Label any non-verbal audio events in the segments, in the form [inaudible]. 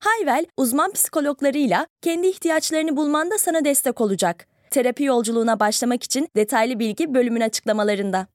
Hayvel, uzman psikologlarıyla kendi ihtiyaçlarını bulmanda sana destek olacak. Terapi yolculuğuna başlamak için detaylı bilgi bölümün açıklamalarında.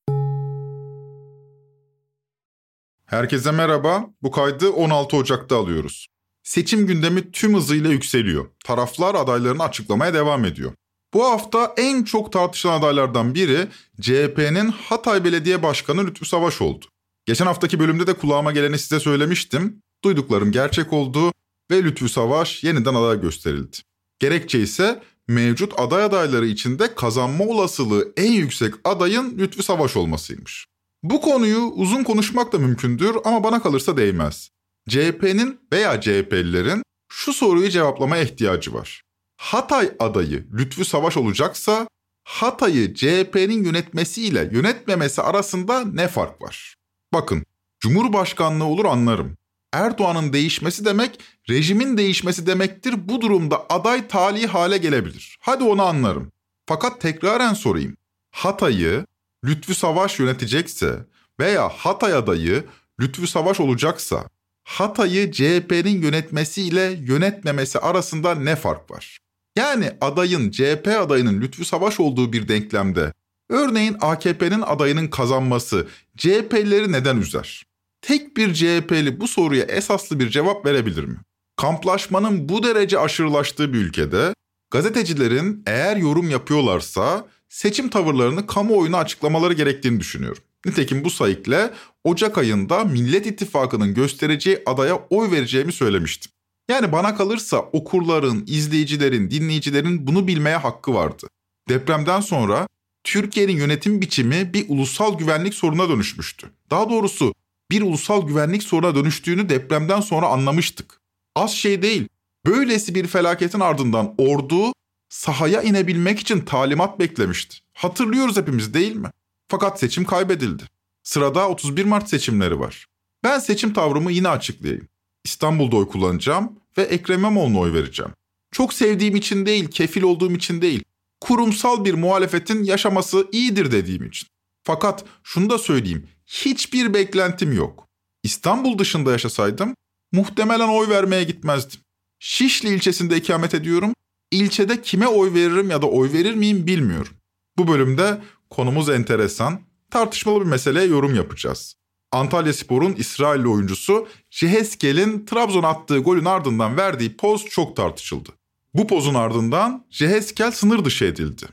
Herkese merhaba. Bu kaydı 16 Ocak'ta alıyoruz. Seçim gündemi tüm hızıyla yükseliyor. Taraflar adaylarını açıklamaya devam ediyor. Bu hafta en çok tartışılan adaylardan biri CHP'nin Hatay Belediye Başkanı Lütfü Savaş oldu. Geçen haftaki bölümde de kulağıma geleni size söylemiştim. Duyduklarım gerçek oldu ve Lütfü Savaş yeniden aday gösterildi. Gerekçe ise mevcut aday adayları içinde kazanma olasılığı en yüksek adayın Lütfü Savaş olmasıymış. Bu konuyu uzun konuşmak da mümkündür ama bana kalırsa değmez. CHP'nin veya CHP'lilerin şu soruyu cevaplamaya ihtiyacı var. Hatay adayı Lütfü Savaş olacaksa Hatay'ı CHP'nin yönetmesiyle yönetmemesi arasında ne fark var? Bakın, Cumhurbaşkanlığı olur anlarım. Erdoğan'ın değişmesi demek rejimin değişmesi demektir. Bu durumda aday tali hale gelebilir. Hadi onu anlarım. Fakat tekraren sorayım. Hatay'ı Lütfü Savaş yönetecekse veya Hatay adayı Lütfü Savaş olacaksa Hatay'ı CHP'nin yönetmesiyle yönetmemesi arasında ne fark var? Yani adayın CHP adayının Lütfü Savaş olduğu bir denklemde örneğin AKP'nin adayının kazanması CHP'lileri neden üzer? Tek bir CHP'li bu soruya esaslı bir cevap verebilir mi? Kamplaşmanın bu derece aşırılaştığı bir ülkede gazetecilerin eğer yorum yapıyorlarsa seçim tavırlarını kamuoyuna açıklamaları gerektiğini düşünüyorum. Nitekim bu sayıkla Ocak ayında Millet İttifakı'nın göstereceği adaya oy vereceğimi söylemiştim. Yani bana kalırsa okurların, izleyicilerin, dinleyicilerin bunu bilmeye hakkı vardı. Depremden sonra Türkiye'nin yönetim biçimi bir ulusal güvenlik soruna dönüşmüştü. Daha doğrusu bir ulusal güvenlik soruna dönüştüğünü depremden sonra anlamıştık. Az şey değil. Böylesi bir felaketin ardından ordu sahaya inebilmek için talimat beklemişti. Hatırlıyoruz hepimiz değil mi? Fakat seçim kaybedildi. Sırada 31 Mart seçimleri var. Ben seçim tavrımı yine açıklayayım. İstanbul'da oy kullanacağım ve Ekrem İmamoğlu'na oy vereceğim. Çok sevdiğim için değil, kefil olduğum için değil. Kurumsal bir muhalefetin yaşaması iyidir dediğim için. Fakat şunu da söyleyeyim. Hiçbir beklentim yok. İstanbul dışında yaşasaydım muhtemelen oy vermeye gitmezdim. Şişli ilçesinde ikamet ediyorum. İlçede kime oy veririm ya da oy verir miyim bilmiyorum. Bu bölümde konumuz enteresan, tartışmalı bir meseleye yorum yapacağız. Antalya Spor'un İsrailli oyuncusu Jeheskel'in Trabzon attığı golün ardından verdiği poz çok tartışıldı. Bu pozun ardından Jeheskel sınır dışı edildi.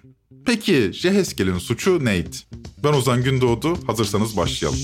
Peki Jeheskel'in suçu neydi? Ben Ozan Gündoğdu, hazırsanız başlayalım.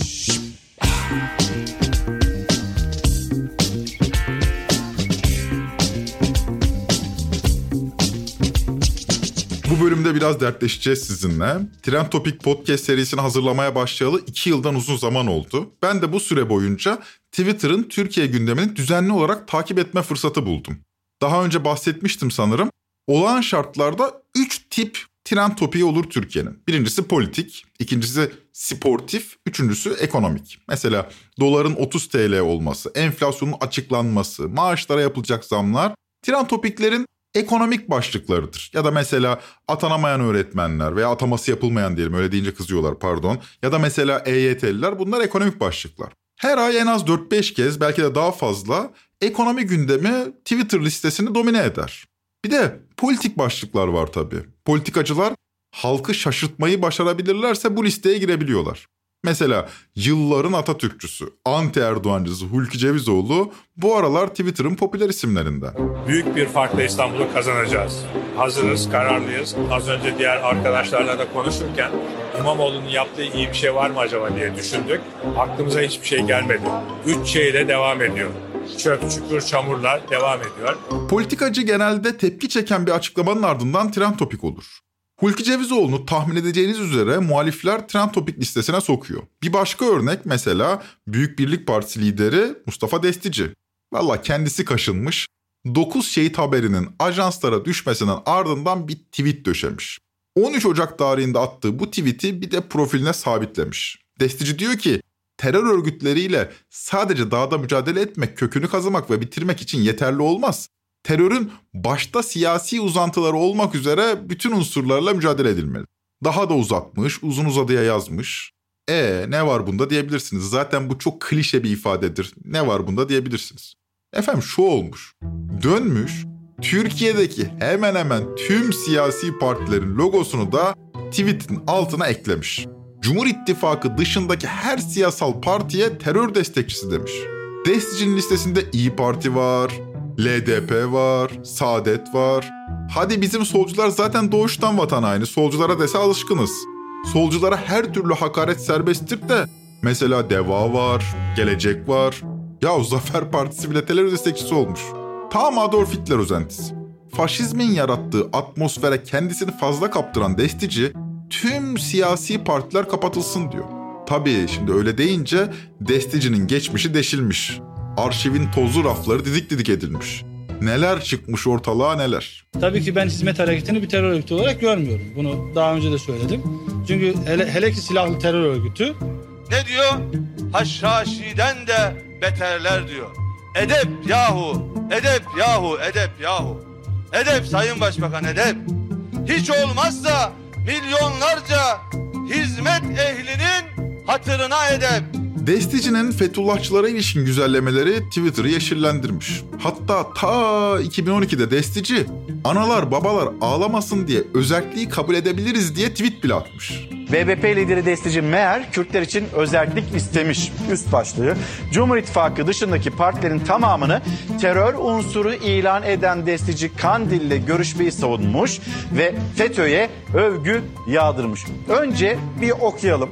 Bölümde biraz dertleşeceğiz sizinle. Trend Topic Podcast serisini hazırlamaya başlayalı 2 yıldan uzun zaman oldu. Ben de bu süre boyunca Twitter'ın Türkiye gündemini düzenli olarak takip etme fırsatı buldum. Daha önce bahsetmiştim sanırım. Olağan şartlarda 3 tip trend topiği olur Türkiye'nin. Birincisi politik, ikincisi sportif, üçüncüsü ekonomik. Mesela doların 30 TL olması, enflasyonun açıklanması, maaşlara yapılacak zamlar trend topiklerin ekonomik başlıklarıdır. Ya da mesela atanamayan öğretmenler veya ataması yapılmayan diyelim öyle deyince kızıyorlar pardon. Ya da mesela EYT'liler bunlar ekonomik başlıklar. Her ay en az 4-5 kez belki de daha fazla ekonomi gündemi Twitter listesini domine eder. Bir de politik başlıklar var tabii. Politikacılar halkı şaşırtmayı başarabilirlerse bu listeye girebiliyorlar. Mesela yılların Atatürkçüsü, anti Erdoğancısı Hulki Cevizoğlu bu aralar Twitter'ın popüler isimlerinden. Büyük bir farkla İstanbul'u kazanacağız. Hazırız, kararlıyız. Az önce diğer arkadaşlarla da konuşurken İmamoğlu'nun yaptığı iyi bir şey var mı acaba diye düşündük. Aklımıza hiçbir şey gelmedi. Üç şeyle devam ediyor çöp, çukur, çamurlar devam ediyor. Politikacı genelde tepki çeken bir açıklamanın ardından trend topik olur. Hulki Cevizoğlu'nu tahmin edeceğiniz üzere muhalifler trend topik listesine sokuyor. Bir başka örnek mesela Büyük Birlik Partisi lideri Mustafa Destici. Valla kendisi kaşınmış. 9 şehit haberinin ajanslara düşmesinin ardından bir tweet döşemiş. 13 Ocak tarihinde attığı bu tweet'i bir de profiline sabitlemiş. Destici diyor ki terör örgütleriyle sadece dağda mücadele etmek, kökünü kazımak ve bitirmek için yeterli olmaz. Terörün başta siyasi uzantıları olmak üzere bütün unsurlarla mücadele edilmeli. Daha da uzatmış, uzun uzadıya yazmış. E ne var bunda diyebilirsiniz. Zaten bu çok klişe bir ifadedir. Ne var bunda diyebilirsiniz. Efendim şu olmuş. Dönmüş Türkiye'deki hemen hemen tüm siyasi partilerin logosunu da tweetin altına eklemiş. Cumhur İttifakı dışındaki her siyasal partiye terör destekçisi demiş. Destici'nin listesinde İyi Parti var, LDP var, Saadet var. Hadi bizim solcular zaten doğuştan vatan aynı. Solculara dese alışkınız. Solculara her türlü hakaret serbesttir de mesela Deva var, Gelecek var. Ya Zafer Partisi bile terör destekçisi olmuş. Tam Adolf Hitler özentisi. Faşizmin yarattığı atmosfere kendisini fazla kaptıran destici tüm siyasi partiler kapatılsın diyor. Tabii şimdi öyle deyince Destici'nin geçmişi deşilmiş. Arşivin tozlu rafları didik didik edilmiş. Neler çıkmış ortalığa neler. Tabii ki ben hizmet hareketini bir terör örgütü olarak görmüyorum. Bunu daha önce de söyledim. Çünkü hele, hele ki silahlı terör örgütü. Ne diyor? Haşhaşiden de beterler diyor. Edep yahu, edep yahu, edep yahu. Edep Sayın Başbakan edep. Hiç olmazsa milyonlarca hizmet ehlinin hatırına edep. Destici'nin Fethullahçılara ilişkin güzellemeleri Twitter'ı yeşillendirmiş. Hatta ta 2012'de Destici, analar babalar ağlamasın diye özelliği kabul edebiliriz diye tweet bile atmış. BBP lideri Destici Meğer Kürtler için özellik istemiş üst başlığı. Cumhur İttifakı dışındaki partilerin tamamını terör unsuru ilan eden Destici Kandil'le görüşmeyi savunmuş ve FETÖ'ye övgü yağdırmış. Önce bir okuyalım.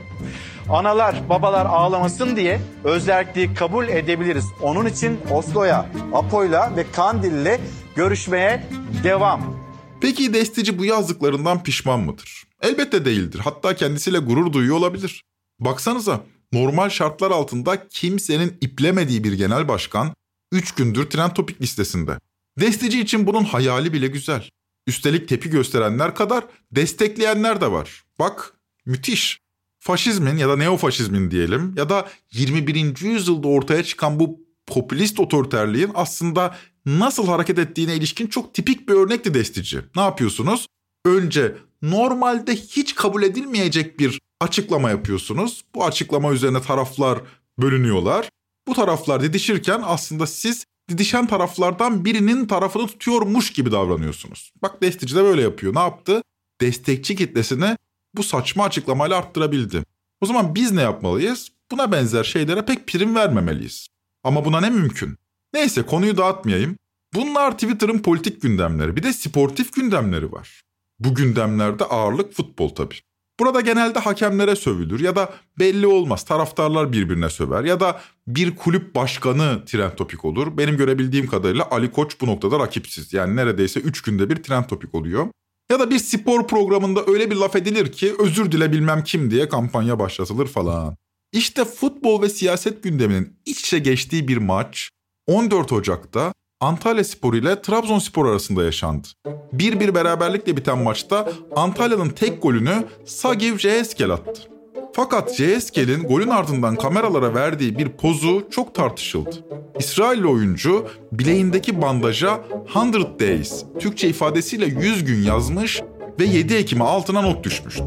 Analar, babalar ağlamasın diye özelliği kabul edebiliriz. Onun için Oslo'ya, Apo'yla ve Kandil'le görüşmeye devam. Peki Destici bu yazdıklarından pişman mıdır? Elbette değildir. Hatta kendisiyle gurur duyuyor olabilir. Baksanıza normal şartlar altında kimsenin iplemediği bir genel başkan 3 gündür trend topik listesinde. Destici için bunun hayali bile güzel. Üstelik tepki gösterenler kadar destekleyenler de var. Bak müthiş. Faşizmin ya da neofaşizmin diyelim ya da 21. yüzyılda ortaya çıkan bu popülist otoriterliğin aslında nasıl hareket ettiğine ilişkin çok tipik bir örnekti destici. Ne yapıyorsunuz? Önce normalde hiç kabul edilmeyecek bir açıklama yapıyorsunuz. Bu açıklama üzerine taraflar bölünüyorlar. Bu taraflar didişirken aslında siz didişen taraflardan birinin tarafını tutuyormuş gibi davranıyorsunuz. Bak destici de böyle yapıyor. Ne yaptı? Destekçi kitlesini bu saçma açıklamayla arttırabildi. O zaman biz ne yapmalıyız? Buna benzer şeylere pek prim vermemeliyiz. Ama buna ne mümkün? Neyse konuyu dağıtmayayım. Bunlar Twitter'ın politik gündemleri. Bir de sportif gündemleri var. Bu gündemlerde ağırlık futbol tabii. Burada genelde hakemlere sövülür ya da belli olmaz taraftarlar birbirine söver ya da bir kulüp başkanı trend topik olur. Benim görebildiğim kadarıyla Ali Koç bu noktada rakipsiz. Yani neredeyse 3 günde bir trend topik oluyor. Ya da bir spor programında öyle bir laf edilir ki özür dile bilmem kim diye kampanya başlatılır falan. İşte futbol ve siyaset gündeminin iç içe geçtiği bir maç 14 Ocak'ta Antalya Spor ile Trabzonspor arasında yaşandı. 1-1 beraberlikle biten maçta Antalya'nın tek golünü Sagiv Ceeskel attı. Fakat Ceeskel'in golün ardından kameralara verdiği bir pozu çok tartışıldı. İsrailli oyuncu bileğindeki bandaja 100 days, Türkçe ifadesiyle 100 gün yazmış ve 7 Ekim'e altına not düşmüştü.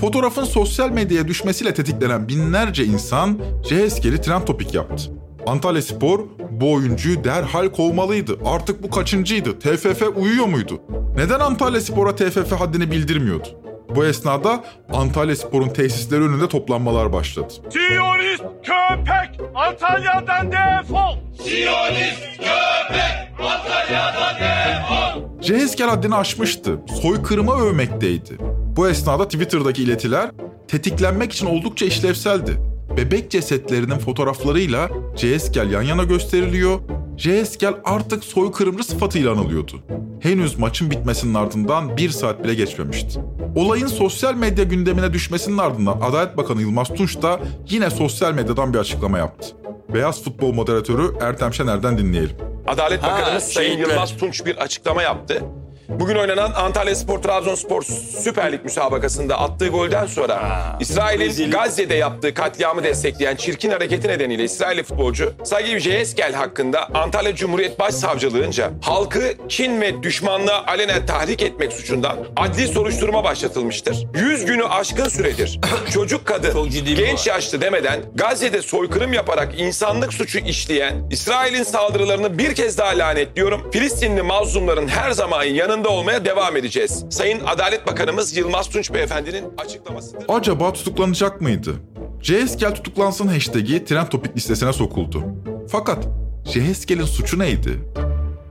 Fotoğrafın sosyal medyaya düşmesiyle tetiklenen binlerce insan Ceeskel'i trend topik yaptı. Antalya Spor bu oyuncuyu derhal kovmalıydı. Artık bu kaçıncıydı? TFF uyuyor muydu? Neden Antalya Spor'a TFF haddini bildirmiyordu? Bu esnada Antalya Spor'un tesisleri önünde toplanmalar başladı. Siyonist köpek Antalya'dan defol. Siyonist köpek Antalya'dan defol. Cehezker haddini aşmıştı. Soykırıma övmekteydi. Bu esnada Twitter'daki iletiler tetiklenmek için oldukça işlevseldi. Bebek cesetlerinin fotoğraflarıyla Cehezkel yan yana gösteriliyor. Cehezkel artık soykırımcı sıfatıyla anılıyordu. Henüz maçın bitmesinin ardından bir saat bile geçmemişti. Olayın sosyal medya gündemine düşmesinin ardından Adalet Bakanı Yılmaz Tunç da yine sosyal medyadan bir açıklama yaptı. Beyaz futbol moderatörü Ertem Şener'den dinleyelim. Adalet Ha, Bakanımız Sayın şehitler. Yılmaz Tunç bir açıklama yaptı. Bugün oynanan Antalya Spor Trabzonspor Süper Lig müsabakasında attığı golden sonra İsrail'in. Gazze'de yaptığı katliamı destekleyen çirkin hareketi nedeniyle İsrailli futbolcu Sagiv Jeeskel hakkında Antalya Cumhuriyet Başsavcılığınca halkı kin ve düşmanlığa alenen tahrik etmek suçundan adli soruşturma başlatılmıştır. 100 günü aşkın süredir [coughs] çocuk kadın, genç yaşlı demeden Gazze'de soykırım yaparak insanlık suçu işleyen İsrail'in saldırılarını bir kez daha lanetliyorum. Filistinli mazlumların her zaman yanında olmaya devam edeceğiz. Sayın Adalet Bakanımız Yılmaz Tunç Beyefendi'nin açıklamasıdır. Acaba tutuklanacak mıydı? CSGL tutuklansın hashtag'i trend topik listesine sokuldu. Fakat CSGL'in suçu neydi?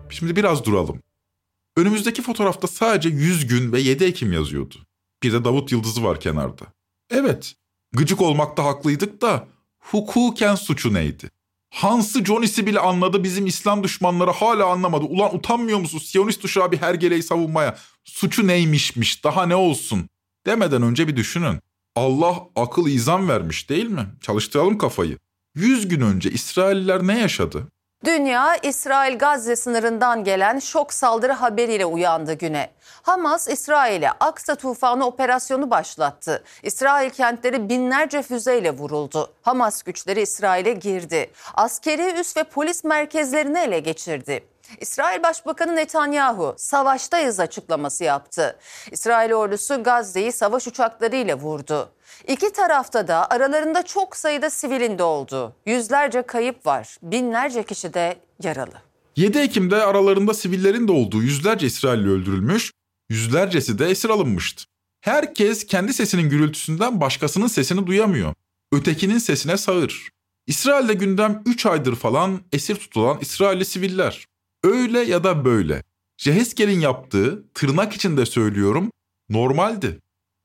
Şimdi biraz duralım. Önümüzdeki fotoğrafta sadece 100 gün ve 7 Ekim yazıyordu. Bir de Davut Yıldızı var kenarda. Evet, gıcık olmakta haklıydık da hukuken suçu neydi? Hans'ı Johnny'si bile anladı bizim İslam düşmanları hala anlamadı. Ulan utanmıyor musun Siyonist uşağı bir hergeleyi savunmaya? Suçu neymişmiş daha ne olsun? Demeden önce bir düşünün. Allah akıl izan vermiş değil mi? Çalıştıralım kafayı. 100 gün önce İsrailliler ne yaşadı? Dünya İsrail-Gazze sınırından gelen şok saldırı haberiyle uyandı güne. Hamas İsrail'e Aksa tufanı operasyonu başlattı. İsrail kentleri binlerce füzeyle vuruldu. Hamas güçleri İsrail'e girdi. Askeri üs ve polis merkezlerini ele geçirdi. İsrail Başbakanı Netanyahu savaştayız açıklaması yaptı. İsrail ordusu Gazze'yi savaş uçaklarıyla vurdu. İki tarafta da aralarında çok sayıda sivilin de oldu. Yüzlerce kayıp var, binlerce kişi de yaralı. 7 Ekim'de aralarında sivillerin de olduğu yüzlerce İsrailli öldürülmüş, yüzlercesi de esir alınmıştı. Herkes kendi sesinin gürültüsünden başkasının sesini duyamıyor. Ötekinin sesine sağır. İsrail'de gündem 3 aydır falan esir tutulan İsrailli siviller. Öyle ya da böyle. Jeheskel'in yaptığı, tırnak içinde söylüyorum, normaldi.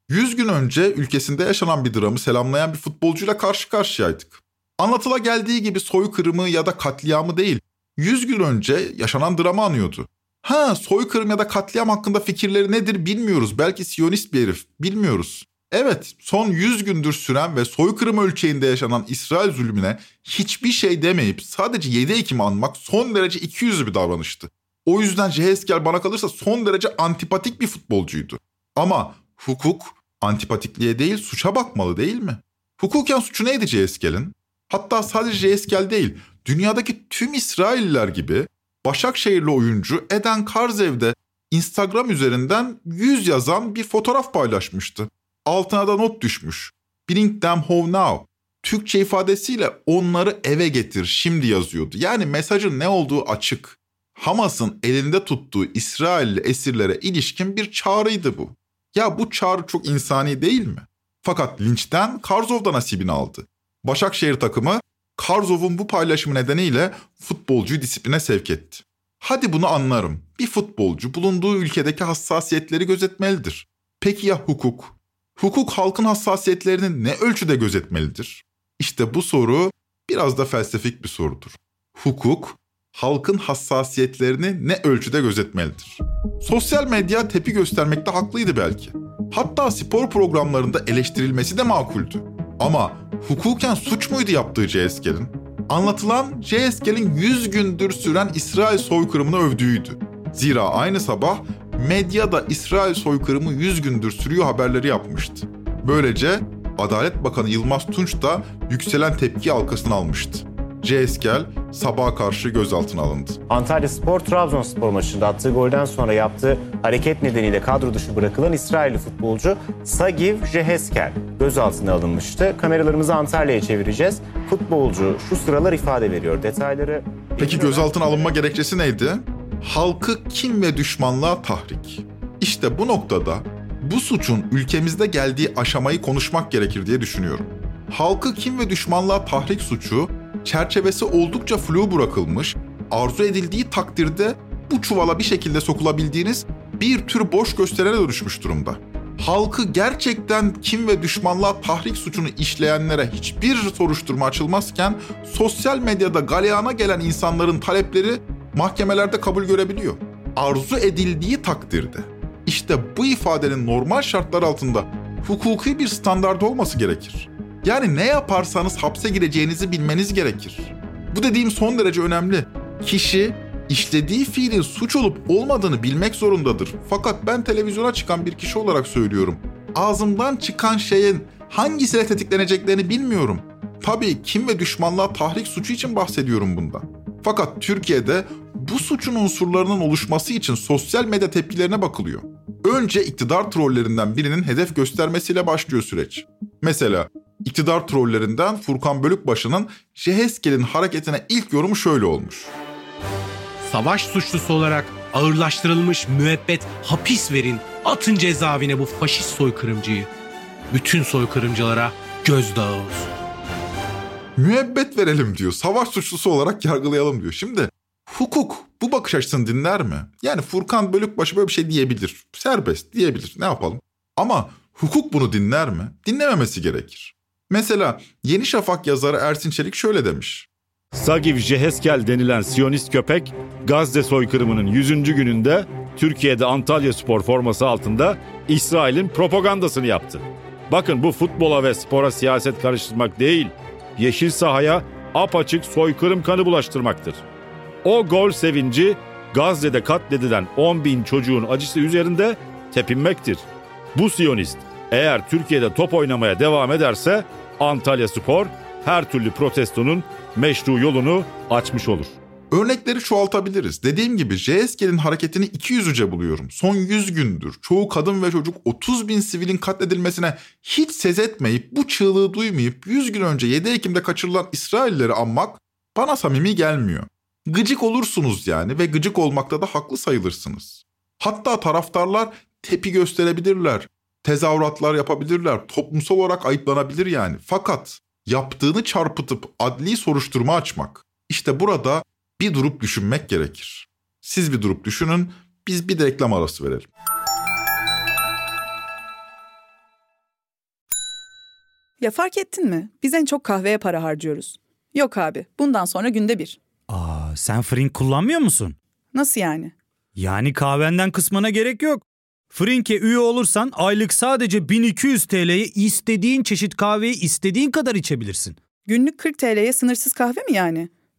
100 gün önce ülkesinde yaşanan bir dramı selamlayan bir futbolcuyla karşı karşıyaydık. Anlatıla geldiği gibi soykırımı ya da katliamı değil, 100 gün önce yaşanan dramı anıyordu. Ha soykırım ya da katliam hakkında fikirleri nedir bilmiyoruz. Belki siyonist bir herif, bilmiyoruz. Evet, son 100 gündür süren ve soykırım ölçeğinde yaşanan İsrail zulmüne hiçbir şey demeyip sadece 7 Ekim'i anmak son derece ikiyüzlü bir davranıştı. O yüzden Jeheskel bana kalırsa son derece antipatik bir futbolcuydu. Ama hukuk antipatikliğe değil suça bakmalı değil mi? Hukuken suçu neydi Jeheskel'in? Hatta sadece Jeheskel değil, dünyadaki tüm İsrailliler gibi Başakşehirli oyuncu Eden Karzev'de Instagram üzerinden yüz yazan bir fotoğraf paylaşmıştı. Altına da not düşmüş. Bring them home now. Türkçe ifadesiyle onları eve getir şimdi yazıyordu. Yani mesajın ne olduğu açık. Hamas'ın elinde tuttuğu İsrailli esirlere ilişkin bir çağrıydı bu. Ya bu çağrı çok insani değil mi? Fakat linçten Karzov da nasibini aldı. Başakşehir takımı Karzov'un bu paylaşımı nedeniyle futbolcuyu disipline sevk etti. Hadi bunu anlarım. Bir futbolcu bulunduğu ülkedeki hassasiyetleri gözetmelidir. Peki ya hukuk? Hukuk halkın hassasiyetlerini ne ölçüde gözetmelidir? İşte bu soru biraz da felsefik bir sorudur. Hukuk halkın hassasiyetlerini ne ölçüde gözetmelidir? Sosyal medya tepi göstermekte haklıydı belki. Hatta spor programlarında eleştirilmesi de makuldü. Ama hukuken suç muydu yaptığı CSG'nin? Anlatılan CSG'nin 100 gündür süren İsrail soykırımını övdüğüydü. Zira aynı sabah medyada İsrail soykırımı 100 gündür sürüyor haberleri yapmıştı. Böylece Adalet Bakanı Yılmaz Tunç da yükselen tepki halkasını almıştı. CSGL sabaha karşı gözaltına alındı. Antalya Spor Trabzonspor maçında attığı golden sonra yaptığı hareket nedeniyle kadro dışı bırakılan İsrailli futbolcu Sagiv Jeheskel gözaltına alınmıştı. Kameralarımızı Antalya'ya çevireceğiz. Futbolcu şu sıralar ifade veriyor. Detayları... Peki gözaltına alınma gerekçesi neydi? Halkı kim ve düşmanlığa tahrik. İşte bu noktada bu suçun ülkemizde geldiği aşamayı konuşmak gerekir diye düşünüyorum. Halkı kim ve düşmanlığa tahrik suçu çerçevesi oldukça flu bırakılmış, arzu edildiği takdirde bu çuvala bir şekilde sokulabildiğiniz bir tür boş gösterene dönüşmüş durumda. Halkı gerçekten kim ve düşmanlığa tahrik suçunu işleyenlere hiçbir soruşturma açılmazken sosyal medyada galeyana gelen insanların talepleri mahkemelerde kabul görebiliyor. Arzu edildiği takdirde. İşte bu ifadenin normal şartlar altında hukuki bir standart olması gerekir. Yani ne yaparsanız hapse gireceğinizi bilmeniz gerekir. Bu dediğim son derece önemli. Kişi işlediği fiilin suç olup olmadığını bilmek zorundadır. Fakat ben televizyona çıkan bir kişi olarak söylüyorum. Ağzımdan çıkan şeyin hangisiyle tetikleneceklerini bilmiyorum. Tabii kim ve düşmanlığa tahrik suçu için bahsediyorum bunda. Fakat Türkiye'de bu suçun unsurlarının oluşması için sosyal medya tepkilerine bakılıyor. Önce iktidar trollerinden birinin hedef göstermesiyle başlıyor süreç. Mesela iktidar trollerinden Furkan Bölükbaşı'nın Jeheskel'in hareketine ilk yorumu şöyle olmuş. Savaş suçlusu olarak ağırlaştırılmış müebbet hapis verin, atın cezaevine bu faşist soykırımcıyı. Bütün soykırımcılara gözdağı olsun. Müebbet verelim diyor. Savaş suçlusu olarak yargılayalım diyor. Şimdi hukuk bu bakış açısını dinler mi? Yani Furkan Bölükbaşı böyle bir şey diyebilir. Serbest diyebilir. Ne yapalım? Ama hukuk bunu dinler mi? Dinlememesi gerekir. Mesela Yeni Şafak yazarı Ersin Çelik şöyle demiş. Sagiv Jeheskel denilen Siyonist köpek Gazze soykırımının 100. gününde Türkiye'de Antalya Spor forması altında İsrail'in propagandasını yaptı. Bakın bu futbola ve spora siyaset karıştırmak değil, yeşil sahaya apaçık soykırım kanı bulaştırmaktır. O gol sevinci Gazze'de katledilen 10 bin çocuğun acısı üzerinde tepinmektir. Bu Siyonist eğer Türkiye'de top oynamaya devam ederse Antalya Spor her türlü protestonun meşru yolunu açmış olur. Örnekleri çoğaltabiliriz. Dediğim gibi JSK'nin hareketini 200'üce buluyorum. Son 100 gündür çoğu kadın ve çocuk 30 bin sivilin katledilmesine hiç sez etmeyip bu çığlığı duymayıp 100 gün önce 7 Ekim'de kaçırılan İsraillileri anmak bana samimi gelmiyor. Gıcık olursunuz yani ve gıcık olmakta da haklı sayılırsınız. Hatta taraftarlar tepi gösterebilirler, tezahüratlar yapabilirler, toplumsal olarak ayıplanabilir yani. Fakat yaptığını çarpıtıp adli soruşturma açmak, işte burada bir durup düşünmek gerekir. Siz bir durup düşünün, biz bir de reklam arası verelim. Ya fark ettin mi? Biz en çok kahveye para harcıyoruz. Yok abi, bundan sonra günde bir. Aa, sen Frink kullanmıyor musun? Nasıl yani? Yani kahvenden kısmına gerek yok. Frink'e üye olursan aylık sadece 1200 TL'ye istediğin çeşit kahveyi istediğin kadar içebilirsin. Günlük 40 TL'ye sınırsız kahve mi yani?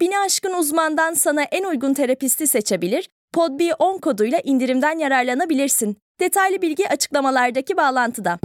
Bini aşkın uzmandan sana en uygun terapisti seçebilir, podb10 koduyla indirimden yararlanabilirsin. Detaylı bilgi açıklamalardaki bağlantıda.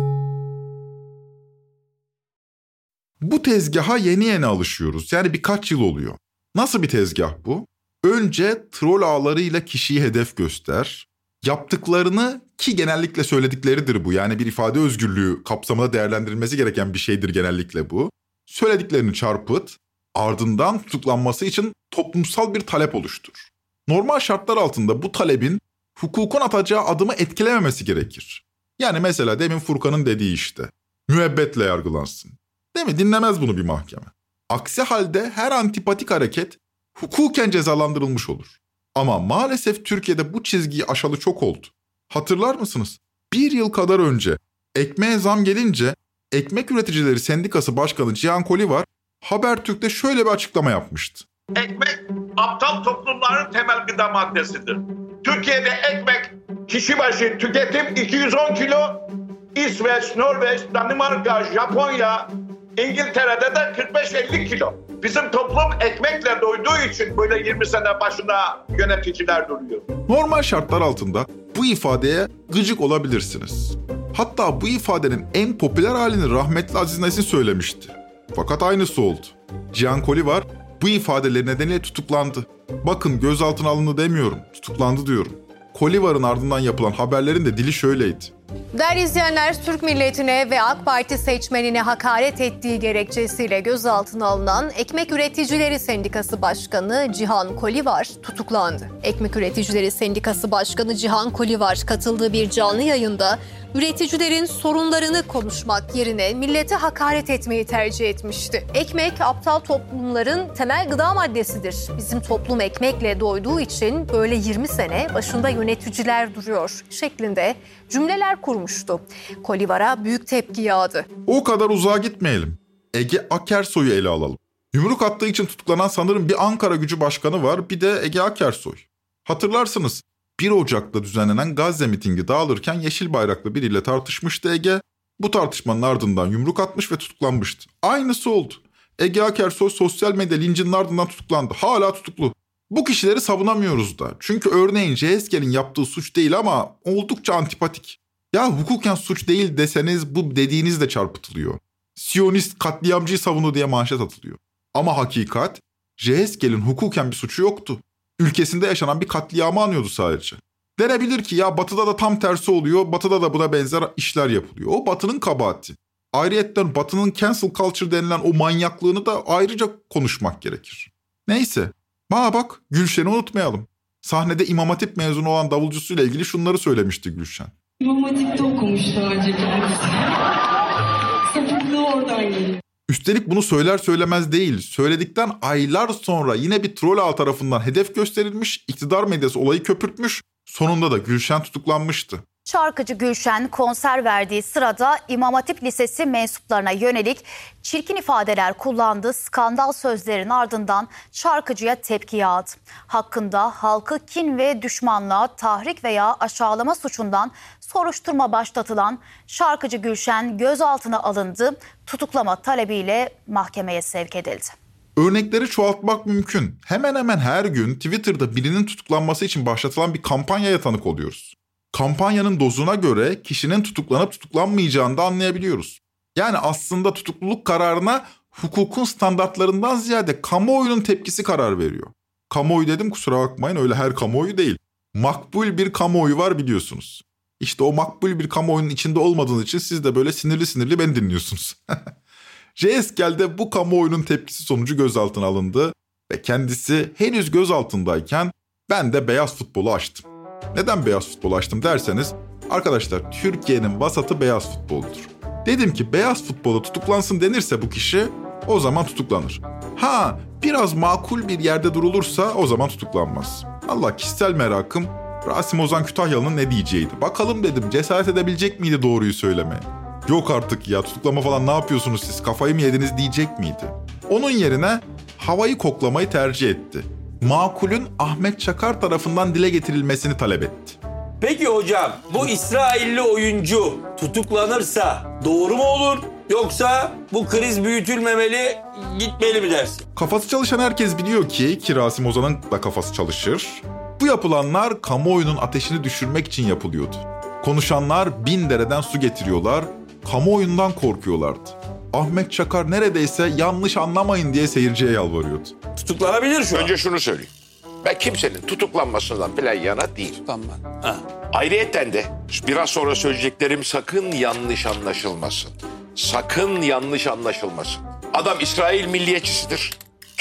Bu tezgaha yeni yeni alışıyoruz. Yani birkaç yıl oluyor. Nasıl bir tezgah bu? Önce troll ağlarıyla kişiyi hedef göster. Yaptıklarını ki genellikle söyledikleridir bu. Yani bir ifade özgürlüğü kapsamında değerlendirilmesi gereken bir şeydir genellikle bu. Söylediklerini çarpıt, ardından tutuklanması için toplumsal bir talep oluştur. Normal şartlar altında bu talebin hukukun atacağı adımı etkilememesi gerekir. Yani mesela demin Furkan'ın dediği işte. Müebbetle yargılansın. Değil mi? Dinlemez bunu bir mahkeme. Aksi halde her antipatik hareket hukuken cezalandırılmış olur. Ama maalesef Türkiye'de bu çizgiyi aşalı çok oldu. Hatırlar mısınız? Bir yıl kadar önce ekmeğe zam gelince Ekmek Üreticileri Sendikası Başkanı Cihan Kolivar Habertürk'te şöyle bir açıklama yapmıştı. Ekmek aptal toplumların temel gıda maddesidir. Türkiye'de ekmek kişi başı tüketim 210 kilo, İsveç, Norveç, Danimarka, Japonya, İngiltere'de de 45-50 kilo. Bizim toplum ekmekle doyduğu için böyle 20 sene başına yöneticiler duruyor. Normal şartlar altında bu ifadeye gıcık olabilirsiniz. Hatta bu ifadenin en popüler halini rahmetli Aziz Nesin söylemişti. Fakat aynısı oldu. Cihan Kolivar bu ifadeleri nedeniyle tutuklandı. Bakın gözaltına alındı demiyorum, tutuklandı diyorum. Kolivar'ın ardından yapılan haberlerin de dili şöyleydi. Değerli izleyenler, Türk milletine ve AK Parti seçmenine hakaret ettiği gerekçesiyle gözaltına alınan Ekmek Üreticileri Sendikası Başkanı Cihan Kolivar tutuklandı. Ekmek Üreticileri Sendikası Başkanı Cihan Kolivar katıldığı bir canlı yayında üreticilerin sorunlarını konuşmak yerine millete hakaret etmeyi tercih etmişti. Ekmek aptal toplumların temel gıda maddesidir. Bizim toplum ekmekle doyduğu için böyle 20 sene başında yöneticiler duruyor şeklinde cümleler kurmuştu. Kolivar'a büyük tepki yağdı. O kadar uzağa gitmeyelim. Ege Akersoy'u ele alalım. Yumruk attığı için tutuklanan sanırım bir Ankara gücü başkanı var bir de Ege Akersoy. Hatırlarsınız 1 Ocak'ta düzenlenen Gazze mitingi dağılırken yeşil bayraklı biriyle tartışmıştı Ege. Bu tartışmanın ardından yumruk atmış ve tutuklanmıştı. Aynısı oldu. Ege Akersoy sosyal medya lincinin ardından tutuklandı. Hala tutuklu. Bu kişileri savunamıyoruz da. Çünkü örneğin Ceskel'in yaptığı suç değil ama oldukça antipatik. Ya hukuken suç değil deseniz bu dediğiniz de çarpıtılıyor. Siyonist katliamcıyı savunu diye manşet atılıyor. Ama hakikat Ceskel'in hukuken bir suçu yoktu ülkesinde yaşanan bir katliamı anıyordu sadece. Denebilir ki ya batıda da tam tersi oluyor, batıda da buna benzer işler yapılıyor. O batının kabahati. Ayrıyetten batının cancel culture denilen o manyaklığını da ayrıca konuşmak gerekir. Neyse. Ma bak Gülşen'i unutmayalım. Sahnede İmam Hatip mezunu olan davulcusuyla ilgili şunları söylemişti Gülşen. İmam Hatip'te okumuş daha önce kendisi. Oradan geliyor. Üstelik bunu söyler söylemez değil, söyledikten aylar sonra yine bir troll ağ tarafından hedef gösterilmiş, iktidar medyası olayı köpürtmüş, sonunda da Gülşen tutuklanmıştı. Şarkıcı Gülşen konser verdiği sırada İmam Hatip Lisesi mensuplarına yönelik çirkin ifadeler kullandığı skandal sözlerin ardından şarkıcıya tepki yağdı. Hakkında halkı kin ve düşmanlığa tahrik veya aşağılama suçundan soruşturma başlatılan şarkıcı Gülşen gözaltına alındı, tutuklama talebiyle mahkemeye sevk edildi. Örnekleri çoğaltmak mümkün. Hemen hemen her gün Twitter'da birinin tutuklanması için başlatılan bir kampanyaya tanık oluyoruz. Kampanyanın dozuna göre kişinin tutuklanıp tutuklanmayacağını da anlayabiliyoruz. Yani aslında tutukluluk kararına hukukun standartlarından ziyade kamuoyunun tepkisi karar veriyor. Kamuoyu dedim kusura bakmayın öyle her kamuoyu değil. Makbul bir kamuoyu var biliyorsunuz. İşte o makbul bir kamuoyunun içinde olmadığınız için siz de böyle sinirli sinirli beni dinliyorsunuz. [laughs] JSK'de bu kamuoyunun tepkisi sonucu gözaltına alındı ve kendisi henüz gözaltındayken ben de beyaz futbolu açtım. Neden beyaz futbolu açtım derseniz arkadaşlar Türkiye'nin vasatı beyaz futboldur. Dedim ki beyaz futbolu tutuklansın denirse bu kişi o zaman tutuklanır. Ha biraz makul bir yerde durulursa o zaman tutuklanmaz. Allah kişisel merakım Rasim Ozan Kütahyalı'nın ne diyeceğiydi. Bakalım dedim cesaret edebilecek miydi doğruyu söylemeye. Yok artık ya tutuklama falan ne yapıyorsunuz siz kafayı mı yediniz diyecek miydi? Onun yerine havayı koklamayı tercih etti. Makulün Ahmet Çakar tarafından dile getirilmesini talep etti. Peki hocam bu İsrailli oyuncu tutuklanırsa doğru mu olur? Yoksa bu kriz büyütülmemeli gitmeli mi dersin? Kafası çalışan herkes biliyor ki ki Rasim Ozan'ın da kafası çalışır. Bu yapılanlar kamuoyunun ateşini düşürmek için yapılıyordu. Konuşanlar bin dereden su getiriyorlar, kamuoyundan korkuyorlardı. Ahmet Çakar neredeyse yanlış anlamayın diye seyirciye yalvarıyordu. Tutuklanabilir şu Önce şunu söyleyeyim. Ben kimsenin tutuklanmasından falan yana değil. Tamam. Ha. Ayrıyeten de biraz sonra söyleyeceklerim sakın yanlış anlaşılmasın. Sakın yanlış anlaşılmasın. Adam İsrail milliyetçisidir.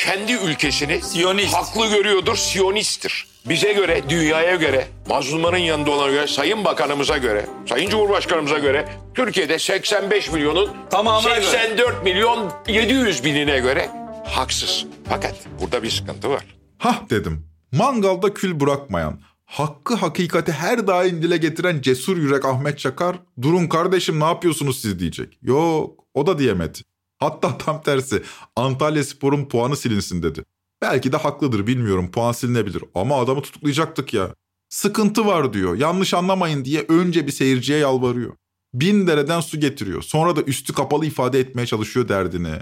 Kendi ülkesini Siyonist. haklı görüyordur, Siyonisttir. Bize göre, dünyaya göre, mazlumların yanında olana göre, Sayın Bakanımıza göre, Sayın Cumhurbaşkanımıza göre Türkiye'de 85 milyonun Tamamına göre. 84 milyon 700 binine göre haksız. Fakat burada bir sıkıntı var. Hah dedim. Mangalda kül bırakmayan, hakkı hakikati her daim dile getiren cesur yürek Ahmet Çakar, durun kardeşim ne yapıyorsunuz siz diyecek. Yok o da diyemedi. Hatta tam tersi Antalya Spor'un puanı silinsin dedi. Belki de haklıdır bilmiyorum puan silinebilir ama adamı tutuklayacaktık ya. Sıkıntı var diyor yanlış anlamayın diye önce bir seyirciye yalvarıyor. Bin dereden su getiriyor sonra da üstü kapalı ifade etmeye çalışıyor derdini.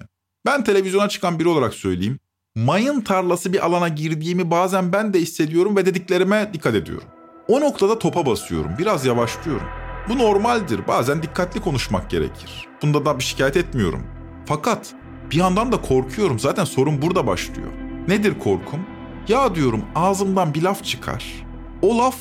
Ben televizyona çıkan biri olarak söyleyeyim. Mayın tarlası bir alana girdiğimi bazen ben de hissediyorum ve dediklerime dikkat ediyorum. O noktada topa basıyorum, biraz yavaşlıyorum. Bu normaldir, bazen dikkatli konuşmak gerekir. Bunda da bir şikayet etmiyorum. Fakat bir yandan da korkuyorum, zaten sorun burada başlıyor. Nedir korkum? Ya diyorum ağzımdan bir laf çıkar. O laf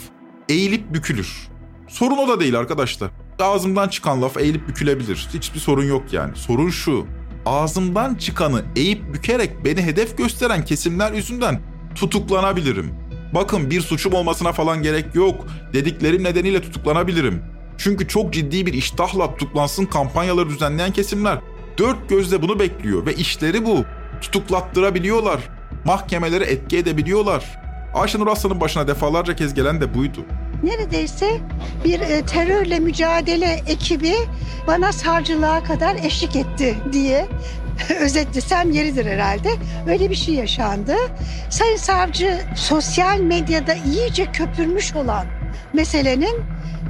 eğilip bükülür. Sorun o da değil arkadaşlar. Ağzımdan çıkan laf eğilip bükülebilir. Hiçbir sorun yok yani. Sorun şu. Ağzımdan çıkanı eğip bükerek beni hedef gösteren kesimler yüzünden tutuklanabilirim. Bakın bir suçum olmasına falan gerek yok. Dediklerim nedeniyle tutuklanabilirim. Çünkü çok ciddi bir iştahla tutuklansın kampanyaları düzenleyen kesimler dört gözle bunu bekliyor ve işleri bu. Tutuklattırabiliyorlar. Mahkemeleri etki edebiliyorlar. Ayşenur Aslan'ın başına defalarca kez gelen de buydu. Neredeyse bir e, terörle mücadele ekibi bana savcılığa kadar eşlik etti diye [laughs] özetlesem yeridir herhalde. Öyle bir şey yaşandı. Sayın savcı sosyal medyada iyice köpürmüş olan meselenin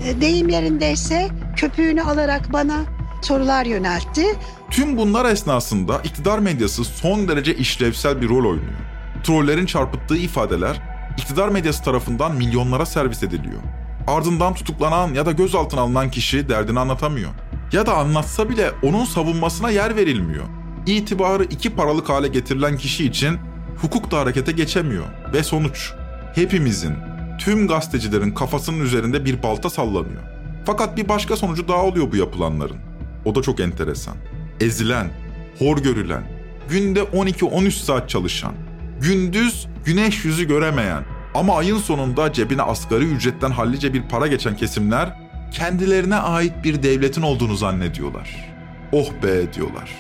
e, deyim yerindeyse köpüğünü alarak bana sorular yöneltti. Tüm bunlar esnasında iktidar medyası son derece işlevsel bir rol oynuyor. Trollerin çarpıttığı ifadeler iktidar medyası tarafından milyonlara servis ediliyor. Ardından tutuklanan ya da gözaltına alınan kişi derdini anlatamıyor. Ya da anlatsa bile onun savunmasına yer verilmiyor. İtibarı iki paralık hale getirilen kişi için hukuk da harekete geçemiyor. Ve sonuç, hepimizin, tüm gazetecilerin kafasının üzerinde bir balta sallanıyor. Fakat bir başka sonucu daha oluyor bu yapılanların. O da çok enteresan. Ezilen, hor görülen, günde 12-13 saat çalışan, gündüz güneş yüzü göremeyen ama ayın sonunda cebine asgari ücretten hallice bir para geçen kesimler kendilerine ait bir devletin olduğunu zannediyorlar. Oh be diyorlar.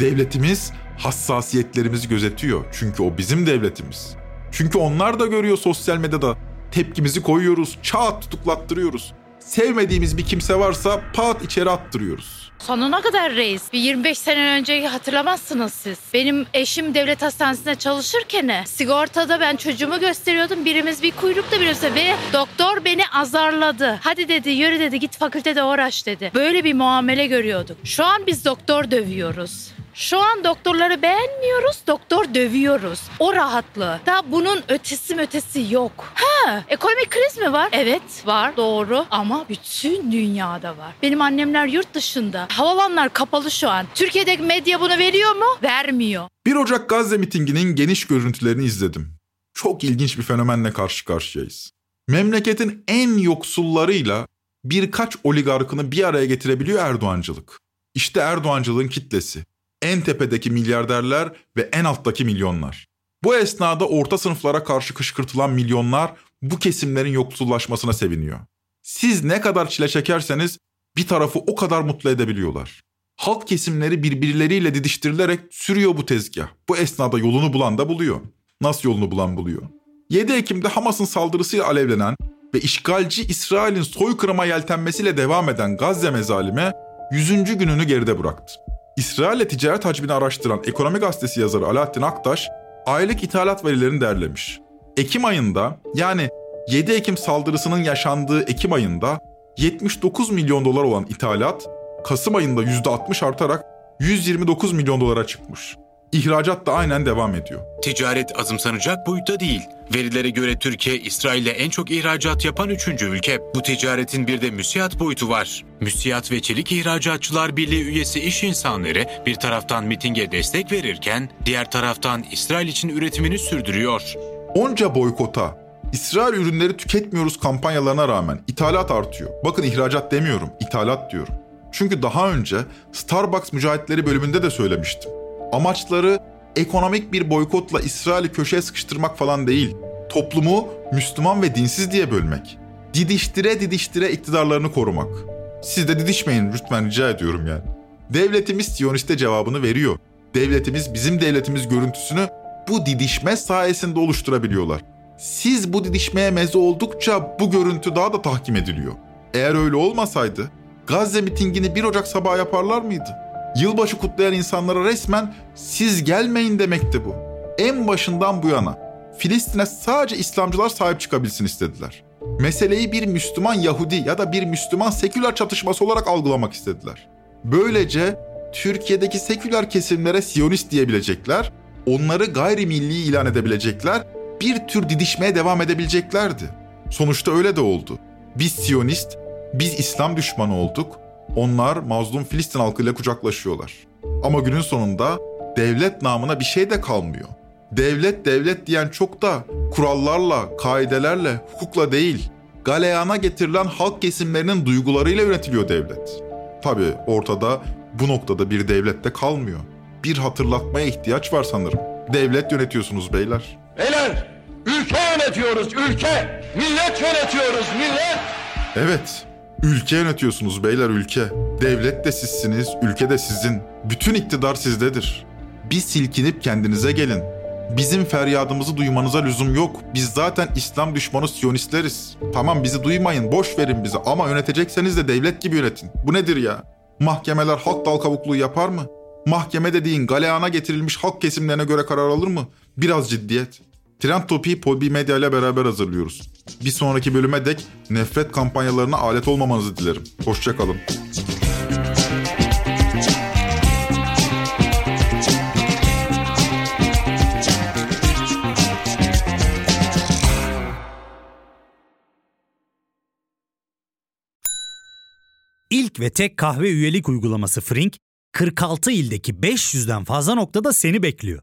Devletimiz hassasiyetlerimizi gözetiyor çünkü o bizim devletimiz. Çünkü onlar da görüyor sosyal medyada tepkimizi koyuyoruz, çat tutuklattırıyoruz. Sevmediğimiz bir kimse varsa pat içeri attırıyoruz. Sonuna kadar reis. Bir 25 sene önce hatırlamazsınız siz. Benim eşim devlet hastanesinde çalışırken sigortada ben çocuğumu gösteriyordum. Birimiz bir kuyrukta birimiz ve doktor beni azarladı. Hadi dedi yürü dedi git fakültede uğraş dedi. Böyle bir muamele görüyorduk. Şu an biz doktor dövüyoruz. Şu an doktorları beğenmiyoruz, doktor dövüyoruz. O rahatlığı. Daha bunun ötesi ötesi yok. Ha, ekonomik kriz mi var? Evet, var, doğru. Ama bütün dünyada var. Benim annemler yurt dışında. Havalanlar kapalı şu an. Türkiye'deki medya bunu veriyor mu? Vermiyor. 1 Ocak Gazze mitinginin geniş görüntülerini izledim. Çok ilginç bir fenomenle karşı karşıyayız. Memleketin en yoksullarıyla birkaç oligarkını bir araya getirebiliyor Erdoğancılık. İşte Erdoğancılığın kitlesi en tepedeki milyarderler ve en alttaki milyonlar. Bu esnada orta sınıflara karşı kışkırtılan milyonlar bu kesimlerin yoksullaşmasına seviniyor. Siz ne kadar çile çekerseniz bir tarafı o kadar mutlu edebiliyorlar. Halk kesimleri birbirleriyle didiştirilerek sürüyor bu tezgah. Bu esnada yolunu bulan da buluyor. Nasıl yolunu bulan buluyor? 7 Ekim'de Hamas'ın saldırısıyla alevlenen ve işgalci İsrail'in soykırıma yeltenmesiyle devam eden Gazze mezalime 100. gününü geride bıraktı. İsrail'le ticaret hacmini araştıran Ekonomi Gazetesi yazarı Alaaddin Aktaş, aylık ithalat verilerini derlemiş. Ekim ayında yani 7 Ekim saldırısının yaşandığı Ekim ayında 79 milyon dolar olan ithalat, Kasım ayında %60 artarak 129 milyon dolara çıkmış. İhracat da aynen devam ediyor. Ticaret azımsanacak boyutta değil. Verilere göre Türkiye, İsrail'le en çok ihracat yapan üçüncü ülke. Bu ticaretin bir de müsiyat boyutu var. Müsiyat ve Çelik İhracatçılar Birliği üyesi iş insanları bir taraftan mitinge destek verirken diğer taraftan İsrail için üretimini sürdürüyor. Onca boykota, İsrail ürünleri tüketmiyoruz kampanyalarına rağmen ithalat artıyor. Bakın ihracat demiyorum, ithalat diyorum. Çünkü daha önce Starbucks mücahitleri bölümünde de söylemiştim. Amaçları ekonomik bir boykotla İsrail'i köşeye sıkıştırmak falan değil. Toplumu Müslüman ve dinsiz diye bölmek. Didiştire didiştire iktidarlarını korumak. Siz de didişmeyin lütfen rica ediyorum yani. Devletimiz Siyoniste cevabını veriyor. Devletimiz bizim devletimiz görüntüsünü bu didişme sayesinde oluşturabiliyorlar. Siz bu didişmeye meze oldukça bu görüntü daha da tahkim ediliyor. Eğer öyle olmasaydı Gazze mitingini 1 Ocak sabahı yaparlar mıydı? Yılbaşı kutlayan insanlara resmen siz gelmeyin demekti bu. En başından bu yana Filistin'e sadece İslamcılar sahip çıkabilsin istediler. Meseleyi bir Müslüman Yahudi ya da bir Müslüman seküler çatışması olarak algılamak istediler. Böylece Türkiye'deki seküler kesimlere Siyonist diyebilecekler, onları gayrimilli ilan edebilecekler, bir tür didişmeye devam edebileceklerdi. Sonuçta öyle de oldu. Biz Siyonist, biz İslam düşmanı olduk, onlar mazlum Filistin halkıyla kucaklaşıyorlar. Ama günün sonunda devlet namına bir şey de kalmıyor. Devlet devlet diyen çok da kurallarla, kaidelerle, hukukla değil, galeyana getirilen halk kesimlerinin duygularıyla yönetiliyor devlet. Tabi ortada bu noktada bir devlet de kalmıyor. Bir hatırlatmaya ihtiyaç var sanırım. Devlet yönetiyorsunuz beyler. Beyler ülke yönetiyoruz ülke. Millet yönetiyoruz millet. Evet, ülke yönetiyorsunuz beyler ülke. Devlet de sizsiniz, ülke de sizin. Bütün iktidar sizdedir. Bir silkinip kendinize gelin. Bizim feryadımızı duymanıza lüzum yok. Biz zaten İslam düşmanı Siyonistleriz. Tamam bizi duymayın, boş verin bizi ama yönetecekseniz de devlet gibi yönetin. Bu nedir ya? Mahkemeler halk dal kavukluğu yapar mı? Mahkeme dediğin galeyana getirilmiş halk kesimlerine göre karar alır mı? Biraz ciddiyet. Trend Topi'yi Podbi Medya ile beraber hazırlıyoruz. Bir sonraki bölüme dek nefret kampanyalarına alet olmamanızı dilerim. Hoşçakalın. İlk ve tek kahve üyelik uygulaması Frink, 46 ildeki 500'den fazla noktada seni bekliyor.